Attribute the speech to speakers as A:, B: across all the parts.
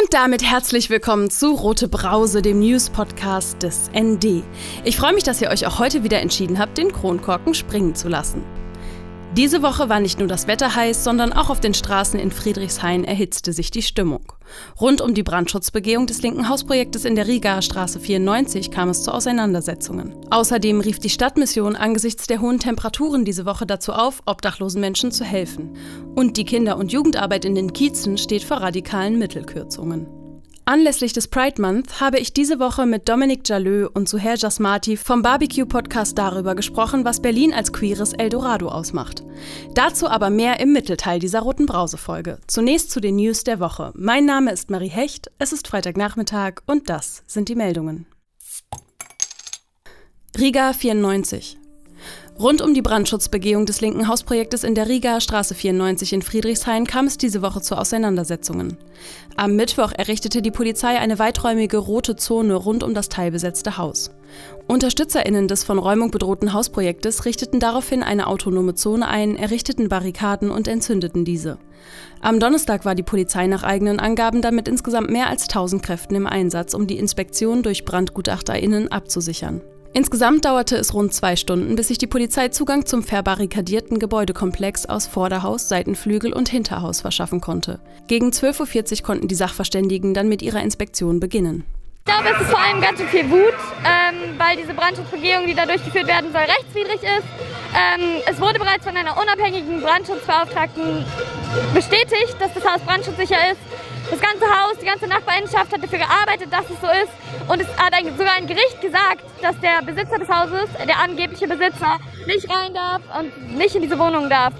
A: Und damit herzlich willkommen zu Rote Brause, dem News-Podcast des ND. Ich freue mich, dass ihr euch auch heute wieder entschieden habt, den Kronkorken springen zu lassen. Diese Woche war nicht nur das Wetter heiß, sondern auch auf den Straßen in Friedrichshain erhitzte sich die Stimmung. Rund um die Brandschutzbegehung des linken Hausprojektes in der Rigaer Straße 94 kam es zu Auseinandersetzungen. Außerdem rief die Stadtmission angesichts der hohen Temperaturen diese Woche dazu auf, obdachlosen Menschen zu helfen. Und die Kinder- und Jugendarbeit in den Kiezen steht vor radikalen Mittelkürzungen. Anlässlich des Pride Month habe ich diese Woche mit Dominik Jalö und Suher Jasmati vom Barbecue Podcast darüber gesprochen, was Berlin als queeres Eldorado ausmacht. Dazu aber mehr im Mittelteil dieser roten Brause-Folge. Zunächst zu den News der Woche. Mein Name ist Marie Hecht, es ist Freitagnachmittag und das sind die Meldungen. Riga 94. Rund um die Brandschutzbegehung des linken Hausprojektes in der Riga Straße 94 in Friedrichshain kam es diese Woche zu Auseinandersetzungen. Am Mittwoch errichtete die Polizei eine weiträumige rote Zone rund um das teilbesetzte Haus. UnterstützerInnen des von Räumung bedrohten Hausprojektes richteten daraufhin eine autonome Zone ein, errichteten Barrikaden und entzündeten diese. Am Donnerstag war die Polizei nach eigenen Angaben damit insgesamt mehr als 1000 Kräften im Einsatz, um die Inspektion durch BrandgutachterInnen abzusichern. Insgesamt dauerte es rund zwei Stunden, bis sich die Polizei Zugang zum verbarrikadierten Gebäudekomplex aus Vorderhaus, Seitenflügel und Hinterhaus verschaffen konnte. Gegen 12.40 Uhr konnten die Sachverständigen dann mit ihrer Inspektion beginnen.
B: Ich glaube, es ist vor allem ganz schön viel Wut, ähm, weil diese Brandschutzbegehung, die da durchgeführt werden soll, rechtswidrig ist. Ähm, es wurde bereits von einer unabhängigen Brandschutzbeauftragten bestätigt, dass das Haus brandschutzsicher ist. Das ganze Haus, die ganze Nachbarinnenschaft hat dafür gearbeitet, dass es so ist. Und es hat ein, sogar ein Gericht gesagt, dass der Besitzer des Hauses, der angebliche Besitzer, nicht rein darf und nicht in diese Wohnung darf.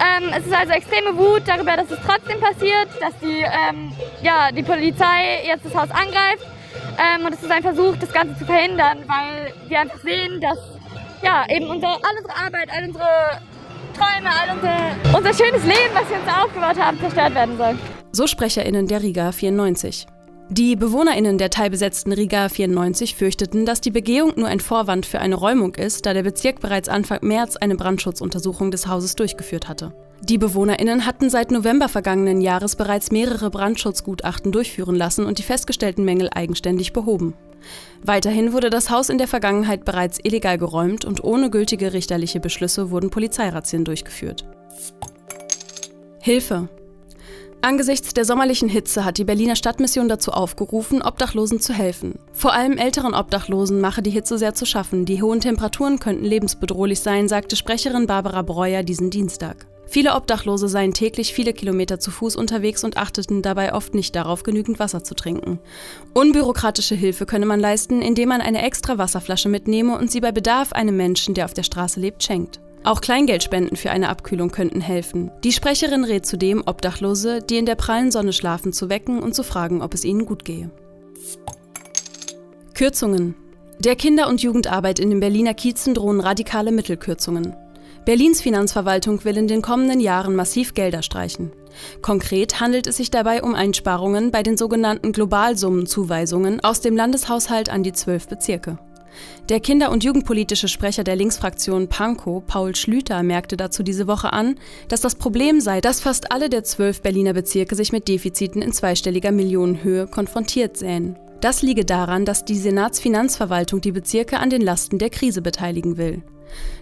B: Ähm, es ist also extreme Wut darüber, dass es trotzdem passiert, dass die, ähm, ja, die Polizei jetzt das Haus angreift. Ähm, und es ist ein Versuch, das Ganze zu verhindern, weil wir einfach sehen, dass ja, eben unsere, all unsere Arbeit, all unsere Träume, all unser, unser schönes Leben, was wir uns aufgebaut haben, zerstört werden soll.
A: So SprecherInnen der Riga 94. Die BewohnerInnen der teilbesetzten Riga 94 fürchteten, dass die Begehung nur ein Vorwand für eine Räumung ist, da der Bezirk bereits Anfang März eine Brandschutzuntersuchung des Hauses durchgeführt hatte. Die BewohnerInnen hatten seit November vergangenen Jahres bereits mehrere Brandschutzgutachten durchführen lassen und die festgestellten Mängel eigenständig behoben. Weiterhin wurde das Haus in der Vergangenheit bereits illegal geräumt und ohne gültige richterliche Beschlüsse wurden Polizeirazzien durchgeführt. Hilfe! Angesichts der sommerlichen Hitze hat die Berliner Stadtmission dazu aufgerufen, Obdachlosen zu helfen. Vor allem älteren Obdachlosen mache die Hitze sehr zu schaffen. Die hohen Temperaturen könnten lebensbedrohlich sein, sagte Sprecherin Barbara Breuer diesen Dienstag. Viele Obdachlose seien täglich viele Kilometer zu Fuß unterwegs und achteten dabei oft nicht darauf, genügend Wasser zu trinken. Unbürokratische Hilfe könne man leisten, indem man eine extra Wasserflasche mitnehme und sie bei Bedarf einem Menschen, der auf der Straße lebt, schenkt. Auch Kleingeldspenden für eine Abkühlung könnten helfen. Die Sprecherin rät zudem, Obdachlose, die in der prallen Sonne schlafen, zu wecken und zu fragen, ob es ihnen gut gehe. Kürzungen. Der Kinder- und Jugendarbeit in den Berliner Kiezen drohen radikale Mittelkürzungen. Berlins Finanzverwaltung will in den kommenden Jahren massiv Gelder streichen. Konkret handelt es sich dabei um Einsparungen bei den sogenannten Globalsummenzuweisungen aus dem Landeshaushalt an die zwölf Bezirke. Der kinder- und jugendpolitische Sprecher der Linksfraktion Pankow, Paul Schlüter, merkte dazu diese Woche an, dass das Problem sei, dass fast alle der zwölf Berliner Bezirke sich mit Defiziten in zweistelliger Millionenhöhe konfrontiert sähen. Das liege daran, dass die Senatsfinanzverwaltung die Bezirke an den Lasten der Krise beteiligen will.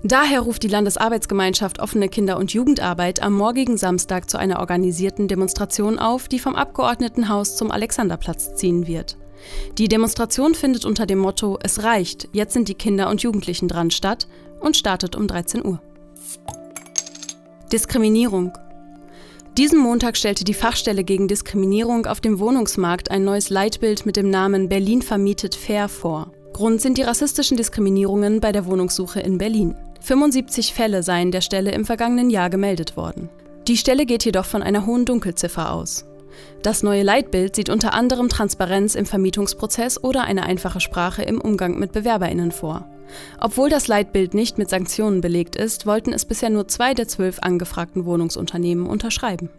A: Daher ruft die Landesarbeitsgemeinschaft Offene Kinder- und Jugendarbeit am morgigen Samstag zu einer organisierten Demonstration auf, die vom Abgeordnetenhaus zum Alexanderplatz ziehen wird. Die Demonstration findet unter dem Motto Es reicht, jetzt sind die Kinder und Jugendlichen dran statt und startet um 13 Uhr. Diskriminierung. Diesen Montag stellte die Fachstelle gegen Diskriminierung auf dem Wohnungsmarkt ein neues Leitbild mit dem Namen Berlin vermietet fair vor. Grund sind die rassistischen Diskriminierungen bei der Wohnungssuche in Berlin. 75 Fälle seien der Stelle im vergangenen Jahr gemeldet worden. Die Stelle geht jedoch von einer hohen Dunkelziffer aus. Das neue Leitbild sieht unter anderem Transparenz im Vermietungsprozess oder eine einfache Sprache im Umgang mit Bewerberinnen vor. Obwohl das Leitbild nicht mit Sanktionen belegt ist, wollten es bisher nur zwei der zwölf angefragten Wohnungsunternehmen unterschreiben.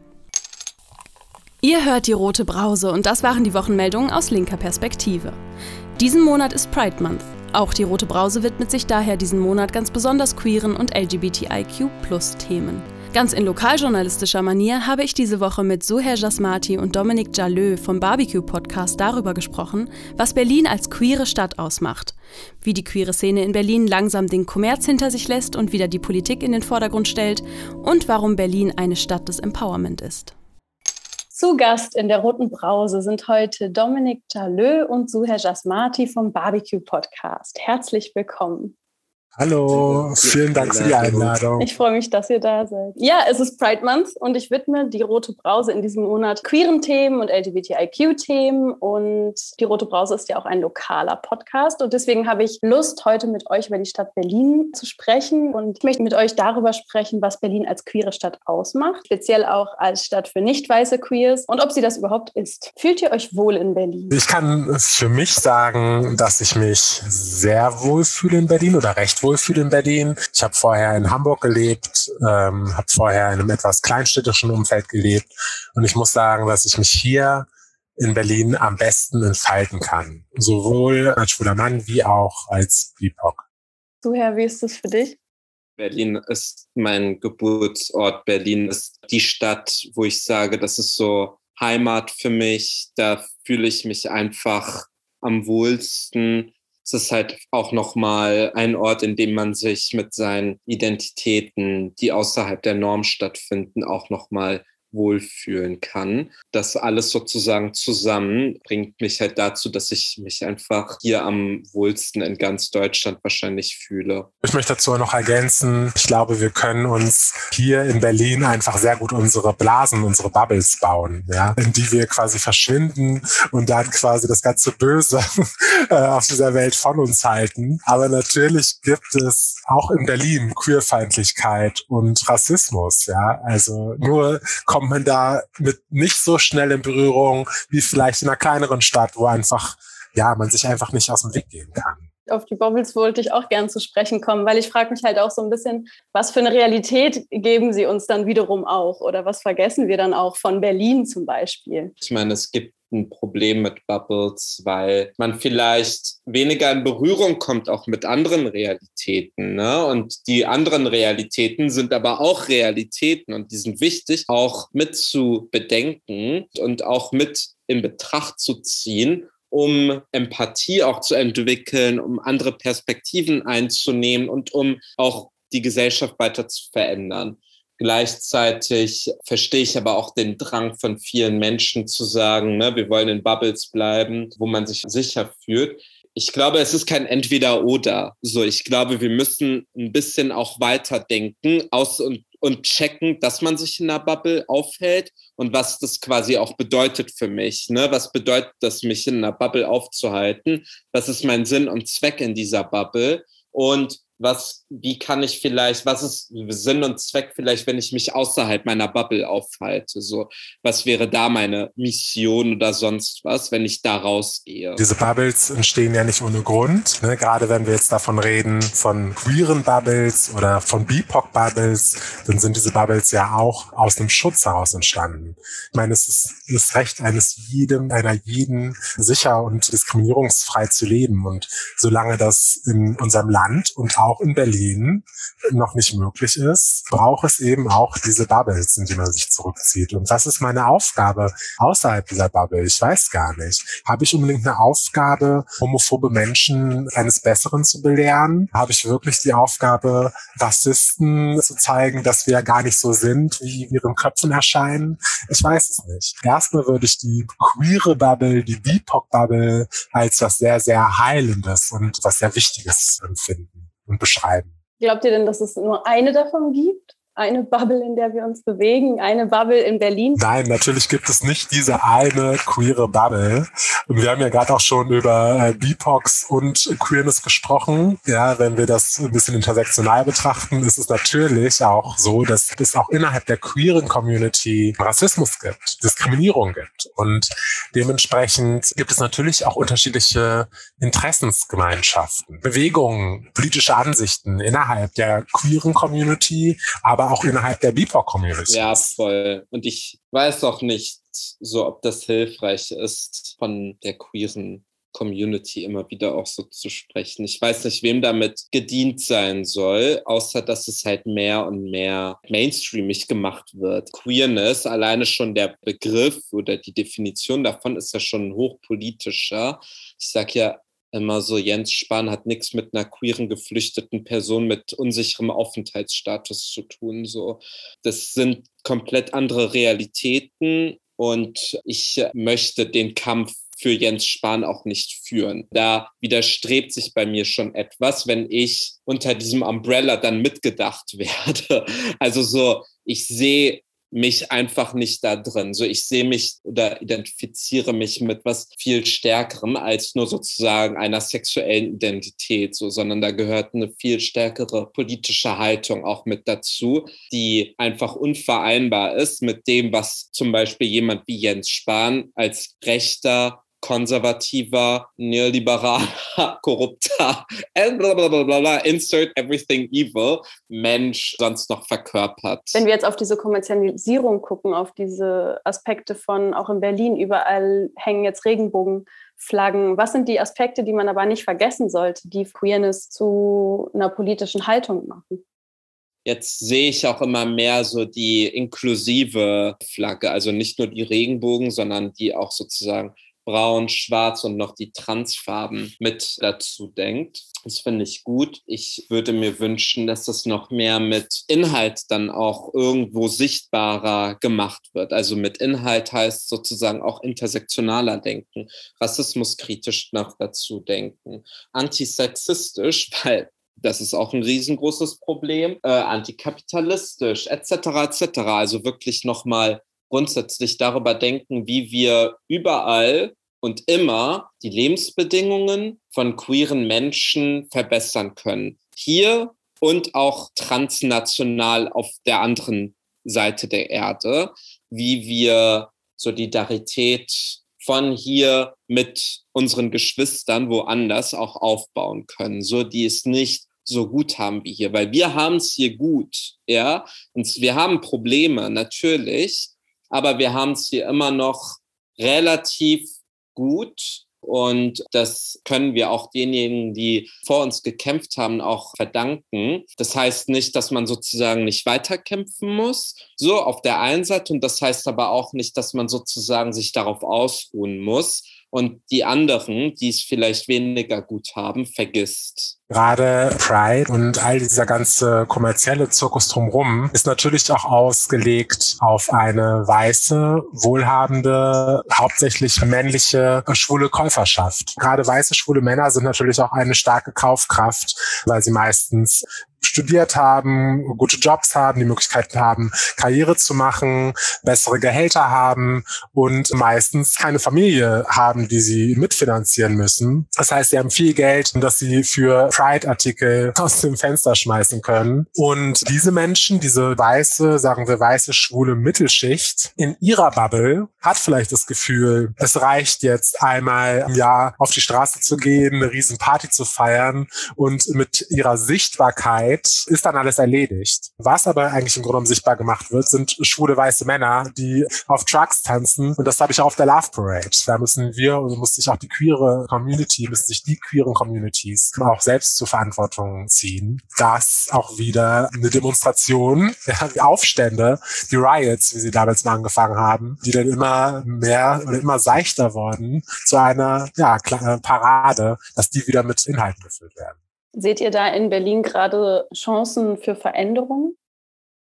A: Ihr hört die rote Brause und das waren die Wochenmeldungen aus linker Perspektive. Diesen Monat ist Pride Month. Auch die rote Brause widmet sich daher diesen Monat ganz besonders queeren und LGBTIQ-Plus-Themen. Ganz in lokaljournalistischer Manier habe ich diese Woche mit Suher Jasmati und Dominik Jalö vom Barbecue Podcast darüber gesprochen, was Berlin als queere Stadt ausmacht, wie die queere Szene in Berlin langsam den Kommerz hinter sich lässt und wieder die Politik in den Vordergrund stellt und warum Berlin eine Stadt des Empowerment ist.
C: Zu Gast in der Roten Brause sind heute Dominik Jalö und Suher Jasmati vom Barbecue Podcast. Herzlich willkommen.
D: Hallo, vielen Dank für die Einladung.
C: Ich freue mich, dass ihr da seid. Ja, es ist Pride Month und ich widme die Rote Brause in diesem Monat queeren Themen und LGBTIQ-Themen. Und die Rote Brause ist ja auch ein lokaler Podcast. Und deswegen habe ich Lust, heute mit euch über die Stadt Berlin zu sprechen. Und ich möchte mit euch darüber sprechen, was Berlin als queere Stadt ausmacht, speziell auch als Stadt für nicht weiße Queers und ob sie das überhaupt ist. Fühlt ihr euch wohl in Berlin?
D: Ich kann für mich sagen, dass ich mich sehr wohl fühle in Berlin oder recht wohlfühle in Berlin. Ich habe vorher in Hamburg gelebt, ähm, habe vorher in einem etwas kleinstädtischen Umfeld gelebt und ich muss sagen, dass ich mich hier in Berlin am besten entfalten kann. Sowohl als schwuler Mann wie auch als BIPOC.
C: Du, Herr, wie ist das für dich?
E: Berlin ist mein Geburtsort. Berlin ist die Stadt, wo ich sage, das ist so Heimat für mich. Da fühle ich mich einfach am wohlsten es ist halt auch nochmal ein Ort, in dem man sich mit seinen Identitäten, die außerhalb der Norm stattfinden, auch nochmal wohlfühlen kann. Das alles sozusagen zusammen bringt mich halt dazu, dass ich mich einfach hier am wohlsten in ganz Deutschland wahrscheinlich fühle.
D: Ich möchte dazu noch ergänzen, ich glaube, wir können uns hier in Berlin einfach sehr gut unsere Blasen, unsere Bubbles bauen, ja, in die wir quasi verschwinden und dann quasi das ganze Böse äh, auf dieser Welt von uns halten. Aber natürlich gibt es auch in Berlin Queerfeindlichkeit und Rassismus, ja. Also nur kommt kommt man da mit nicht so schnell in Berührung wie vielleicht in einer kleineren Stadt, wo einfach, ja, man sich einfach nicht aus dem Weg gehen kann
C: auf die Bobbles wollte ich auch gern zu sprechen kommen, weil ich frage mich halt auch so ein bisschen, was für eine Realität geben sie uns dann wiederum auch oder was vergessen wir dann auch von Berlin zum Beispiel?
E: Ich meine, es gibt ein Problem mit Bubbles, weil man vielleicht weniger in Berührung kommt auch mit anderen Realitäten. Ne? Und die anderen Realitäten sind aber auch Realitäten und die sind wichtig auch mit zu bedenken und auch mit in Betracht zu ziehen, um Empathie auch zu entwickeln, um andere Perspektiven einzunehmen und um auch die Gesellschaft weiter zu verändern. Gleichzeitig verstehe ich aber auch den Drang von vielen Menschen zu sagen, ne, wir wollen in Bubbles bleiben, wo man sich sicher fühlt. Ich glaube, es ist kein Entweder-Oder. So, ich glaube, wir müssen ein bisschen auch weiterdenken aus und, und checken, dass man sich in einer Bubble aufhält und was das quasi auch bedeutet für mich. Ne? Was bedeutet das, mich in einer Bubble aufzuhalten? Was ist mein Sinn und Zweck in dieser Bubble? Und was, wie kann ich vielleicht, was ist Sinn und Zweck vielleicht, wenn ich mich außerhalb meiner Bubble aufhalte? So, was wäre da meine Mission oder sonst was, wenn ich da rausgehe?
D: Diese Bubbles entstehen ja nicht ohne Grund. Ne? Gerade wenn wir jetzt davon reden, von queeren Bubbles oder von BIPOC-Bubbles, dann sind diese Bubbles ja auch aus einem Schutz heraus entstanden. Ich meine, es ist das Recht eines jedem, einer jeden, sicher und diskriminierungsfrei zu leben. Und solange das in unserem Land und auch auch in Berlin noch nicht möglich ist, braucht es eben auch diese Bubbles, in die man sich zurückzieht. Und was ist meine Aufgabe außerhalb dieser Bubble? Ich weiß gar nicht. Habe ich unbedingt eine Aufgabe, homophobe Menschen eines Besseren zu belehren? Habe ich wirklich die Aufgabe, Rassisten zu zeigen, dass wir gar nicht so sind, wie in ihren Köpfen erscheinen? Ich weiß es nicht. Erstmal würde ich die queere Bubble, die BIPOC-Bubble als was sehr, sehr Heilendes und was sehr Wichtiges empfinden und beschreiben.
C: Glaubt ihr denn, dass es nur eine davon gibt? Eine Bubble, in der wir uns bewegen, eine Bubble in Berlin?
D: Nein, natürlich gibt es nicht diese eine queere Bubble. Und wir haben ja gerade auch schon über äh, BIPOX und Queerness gesprochen. Ja, wenn wir das ein bisschen intersektional betrachten, ist es natürlich auch so, dass es auch innerhalb der queeren Community Rassismus gibt, Diskriminierung gibt. Und dementsprechend gibt es natürlich auch unterschiedliche Interessensgemeinschaften, Bewegungen, politische Ansichten innerhalb der queeren Community, aber auch innerhalb der BIPOC-Community.
E: Ja, voll. Und ich weiß auch nicht so, ob das hilfreich ist von der queeren Community immer wieder auch so zu sprechen. Ich weiß nicht, wem damit gedient sein soll, außer dass es halt mehr und mehr mainstreamig gemacht wird. Queerness, alleine schon der Begriff oder die Definition davon ist ja schon hochpolitischer. Ich sage ja immer so, Jens Spahn hat nichts mit einer queeren geflüchteten Person mit unsicherem Aufenthaltsstatus zu tun. So, das sind komplett andere Realitäten und ich möchte den Kampf für Jens Spahn auch nicht führen. Da widerstrebt sich bei mir schon etwas, wenn ich unter diesem Umbrella dann mitgedacht werde. Also so, ich sehe mich einfach nicht da drin. So, ich sehe mich oder identifiziere mich mit was viel Stärkerem als nur sozusagen einer sexuellen Identität, so, sondern da gehört eine viel stärkere politische Haltung auch mit dazu, die einfach unvereinbar ist mit dem, was zum Beispiel jemand wie Jens Spahn als rechter konservativer, neoliberaler, korrupter, blablabla, insert everything evil Mensch sonst noch verkörpert.
C: Wenn wir jetzt auf diese Kommerzialisierung gucken, auf diese Aspekte von auch in Berlin, überall hängen jetzt Regenbogenflaggen. Was sind die Aspekte, die man aber nicht vergessen sollte, die Queerness zu einer politischen Haltung machen?
E: Jetzt sehe ich auch immer mehr so die inklusive Flagge, also nicht nur die Regenbogen, sondern die auch sozusagen braun, schwarz und noch die Transfarben mit dazu denkt. Das finde ich gut. Ich würde mir wünschen, dass das noch mehr mit Inhalt dann auch irgendwo sichtbarer gemacht wird. Also mit Inhalt heißt sozusagen auch intersektionaler denken, rassismuskritisch noch dazu denken, antisexistisch, weil das ist auch ein riesengroßes Problem, äh, antikapitalistisch etc. etc. Also wirklich nochmal grundsätzlich darüber denken, wie wir überall und immer die Lebensbedingungen von queeren Menschen verbessern können. Hier und auch transnational auf der anderen Seite der Erde, wie wir Solidarität von hier mit unseren Geschwistern woanders auch aufbauen können, so die es nicht so gut haben wie hier, weil wir haben es hier gut, ja, und wir haben Probleme natürlich, aber wir haben es hier immer noch relativ gut. Und das können wir auch denjenigen, die vor uns gekämpft haben, auch verdanken. Das heißt nicht, dass man sozusagen nicht weiterkämpfen muss, so auf der einen Seite. Und das heißt aber auch nicht, dass man sozusagen sich darauf ausruhen muss und die anderen, die es vielleicht weniger gut haben, vergisst.
D: Gerade Pride und all dieser ganze kommerzielle Zirkus drumherum ist natürlich auch ausgelegt auf eine weiße, wohlhabende, hauptsächlich männliche, schwule Käuferschaft. Gerade weiße, schwule Männer sind natürlich auch eine starke Kaufkraft, weil sie meistens studiert haben, gute Jobs haben, die Möglichkeiten haben, Karriere zu machen, bessere Gehälter haben und meistens keine Familie haben, die sie mitfinanzieren müssen. Das heißt, sie haben viel Geld, das sie für Pride-Artikel aus dem Fenster schmeißen können. Und diese Menschen, diese weiße, sagen wir weiße, schwule Mittelschicht in ihrer Bubble hat vielleicht das Gefühl, es reicht jetzt einmal im Jahr auf die Straße zu gehen, eine riesen Party zu feiern und mit ihrer Sichtbarkeit Zeit ist dann alles erledigt. Was aber eigentlich im Grunde genommen sichtbar gemacht wird, sind schwule weiße Männer, die auf Trucks tanzen. Und das habe ich auch auf der Love Parade. Da müssen wir und muss sich auch die queere Community, müssen sich die queeren Communities auch selbst zur Verantwortung ziehen. Das auch wieder eine Demonstration, die Aufstände, die Riots, wie sie damals mal angefangen haben, die dann immer mehr oder immer seichter wurden zu einer ja, Parade, dass die wieder mit Inhalten gefüllt werden.
C: Seht ihr da in Berlin gerade Chancen für Veränderungen?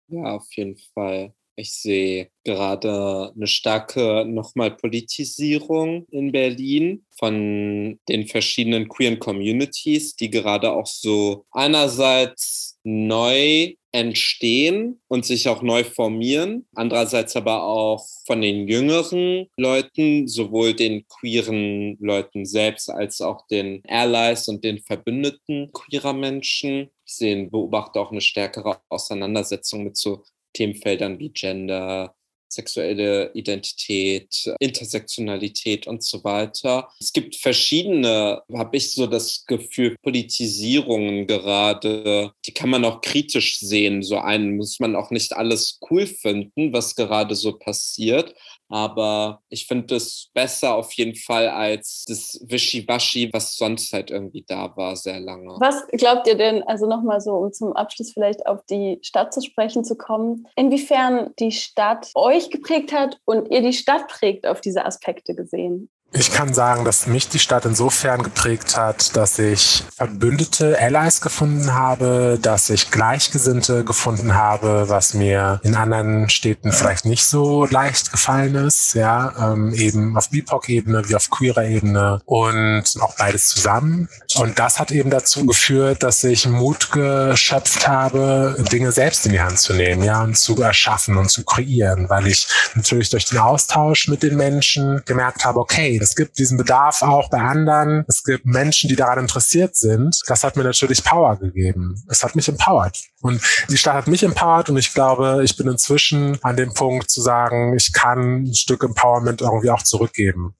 E: Ja, auf jeden Fall. Ich sehe gerade eine starke nochmal Politisierung in Berlin von den verschiedenen queeren Communities, die gerade auch so einerseits neu entstehen und sich auch neu formieren. Andererseits aber auch von den jüngeren Leuten, sowohl den queeren Leuten selbst als auch den Allies und den Verbündeten queerer Menschen. Ich sehe, beobachte auch eine stärkere Auseinandersetzung mit so Themenfeldern wie Gender, sexuelle Identität, Intersektionalität und so weiter. Es gibt verschiedene, habe ich so das Gefühl, Politisierungen gerade, die kann man auch kritisch sehen. So einen muss man auch nicht alles cool finden, was gerade so passiert. Aber ich finde es besser auf jeden Fall als das Wischiwaschi, was sonst halt irgendwie da war, sehr lange.
C: Was glaubt ihr denn, also nochmal so, um zum Abschluss vielleicht auf die Stadt zu sprechen zu kommen, inwiefern die Stadt euch geprägt hat und ihr die Stadt prägt auf diese Aspekte gesehen?
D: Ich kann sagen, dass mich die Stadt insofern geprägt hat, dass ich Verbündete, Allies gefunden habe, dass ich Gleichgesinnte gefunden habe, was mir in anderen Städten vielleicht nicht so leicht gefallen ist, ja, ähm, eben auf BIPOC-Ebene wie auf queerer Ebene und auch beides zusammen. Und das hat eben dazu geführt, dass ich Mut geschöpft habe, Dinge selbst in die Hand zu nehmen, ja, und zu erschaffen und zu kreieren, weil ich natürlich durch den Austausch mit den Menschen gemerkt habe, okay, es gibt diesen Bedarf auch bei anderen. Es gibt Menschen, die daran interessiert sind. Das hat mir natürlich Power gegeben. Es hat mich empowert. Und die Stadt hat mich empowert und ich glaube, ich bin inzwischen an dem Punkt zu sagen, ich kann ein Stück Empowerment irgendwie auch zurückgeben.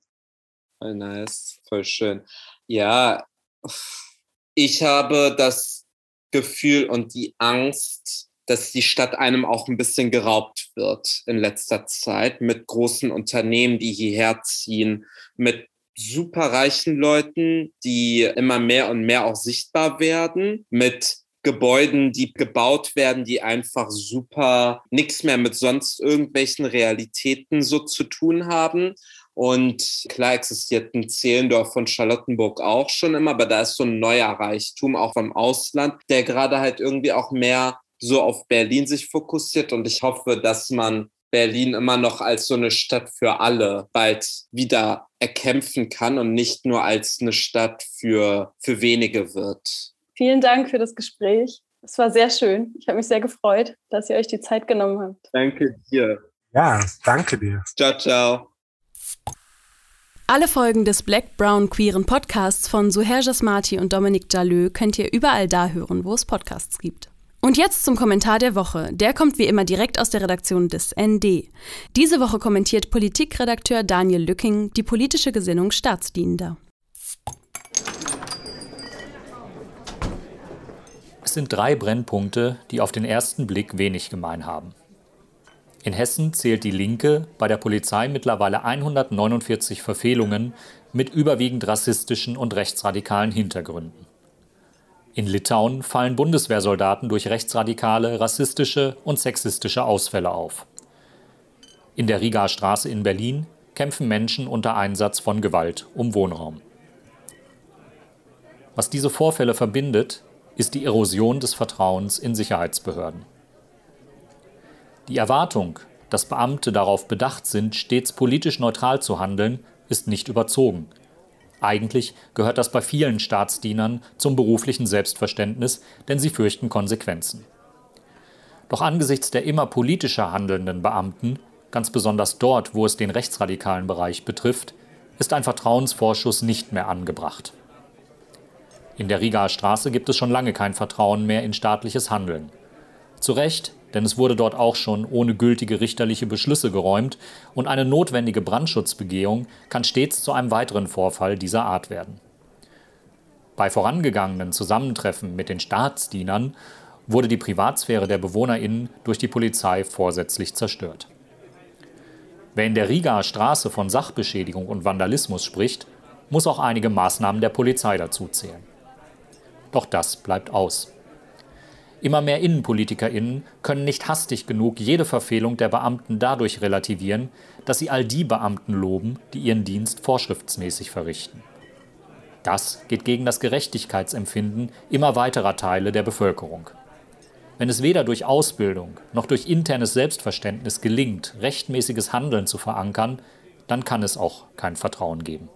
E: Voll nice, voll schön. Ja, ich habe das Gefühl und die Angst, dass die Stadt einem auch ein bisschen geraubt wird in letzter Zeit mit großen Unternehmen, die hierher ziehen, mit superreichen Leuten, die immer mehr und mehr auch sichtbar werden, mit Gebäuden, die gebaut werden, die einfach super nichts mehr mit sonst irgendwelchen Realitäten so zu tun haben. Und klar existierten Zehlendorf von Charlottenburg auch schon immer, aber da ist so ein neuer Reichtum auch vom Ausland, der gerade halt irgendwie auch mehr so auf Berlin sich fokussiert und ich hoffe, dass man Berlin immer noch als so eine Stadt für alle bald wieder erkämpfen kann und nicht nur als eine Stadt für, für wenige wird.
C: Vielen Dank für das Gespräch. Es war sehr schön. Ich habe mich sehr gefreut, dass ihr euch die Zeit genommen habt.
E: Danke dir.
D: Ja, danke dir.
E: Ciao, ciao.
A: Alle Folgen des Black Brown Queeren Podcasts von Suher Jasmati und Dominique Jaleux könnt ihr überall da hören, wo es Podcasts gibt. Und jetzt zum Kommentar der Woche. Der kommt wie immer direkt aus der Redaktion des ND. Diese Woche kommentiert Politikredakteur Daniel Lücking die politische Gesinnung Staatsdienender.
F: Es sind drei Brennpunkte, die auf den ersten Blick wenig gemein haben. In Hessen zählt die Linke bei der Polizei mittlerweile 149 Verfehlungen mit überwiegend rassistischen und rechtsradikalen Hintergründen. In Litauen fallen Bundeswehrsoldaten durch rechtsradikale, rassistische und sexistische Ausfälle auf. In der Rigaer Straße in Berlin kämpfen Menschen unter Einsatz von Gewalt um Wohnraum. Was diese Vorfälle verbindet, ist die Erosion des Vertrauens in Sicherheitsbehörden. Die Erwartung, dass Beamte darauf bedacht sind, stets politisch neutral zu handeln, ist nicht überzogen. Eigentlich gehört das bei vielen Staatsdienern zum beruflichen Selbstverständnis, denn sie fürchten Konsequenzen. Doch angesichts der immer politischer handelnden Beamten, ganz besonders dort, wo es den rechtsradikalen Bereich betrifft, ist ein Vertrauensvorschuss nicht mehr angebracht. In der Rigaer Straße gibt es schon lange kein Vertrauen mehr in staatliches Handeln. Zu Recht denn es wurde dort auch schon ohne gültige richterliche Beschlüsse geräumt und eine notwendige Brandschutzbegehung kann stets zu einem weiteren Vorfall dieser Art werden. Bei vorangegangenen Zusammentreffen mit den Staatsdienern wurde die Privatsphäre der BewohnerInnen durch die Polizei vorsätzlich zerstört. Wer in der Rigaer Straße von Sachbeschädigung und Vandalismus spricht, muss auch einige Maßnahmen der Polizei dazu zählen. Doch das bleibt aus. Immer mehr InnenpolitikerInnen können nicht hastig genug jede Verfehlung der Beamten dadurch relativieren, dass sie all die Beamten loben, die ihren Dienst vorschriftsmäßig verrichten. Das geht gegen das Gerechtigkeitsempfinden immer weiterer Teile der Bevölkerung. Wenn es weder durch Ausbildung noch durch internes Selbstverständnis gelingt, rechtmäßiges Handeln zu verankern, dann kann es auch kein Vertrauen geben.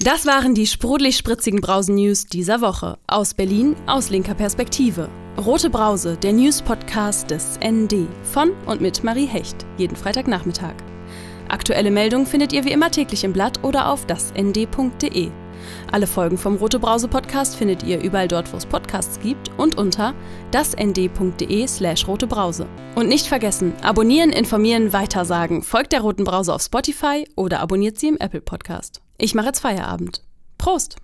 A: Das waren die sprudelig-spritzigen Brausen-News dieser Woche. Aus Berlin, aus linker Perspektive. Rote Brause, der News-Podcast des ND. Von und mit Marie Hecht. Jeden Freitagnachmittag. Aktuelle Meldungen findet ihr wie immer täglich im Blatt oder auf dasnd.de. Alle Folgen vom Rote Brause Podcast findet ihr überall dort, wo es Podcasts gibt und unter dasnd.de slash rote Brause. Und nicht vergessen, abonnieren, informieren, weitersagen. Folgt der Roten Brause auf Spotify oder abonniert sie im Apple Podcast. Ich mache jetzt Feierabend. Prost!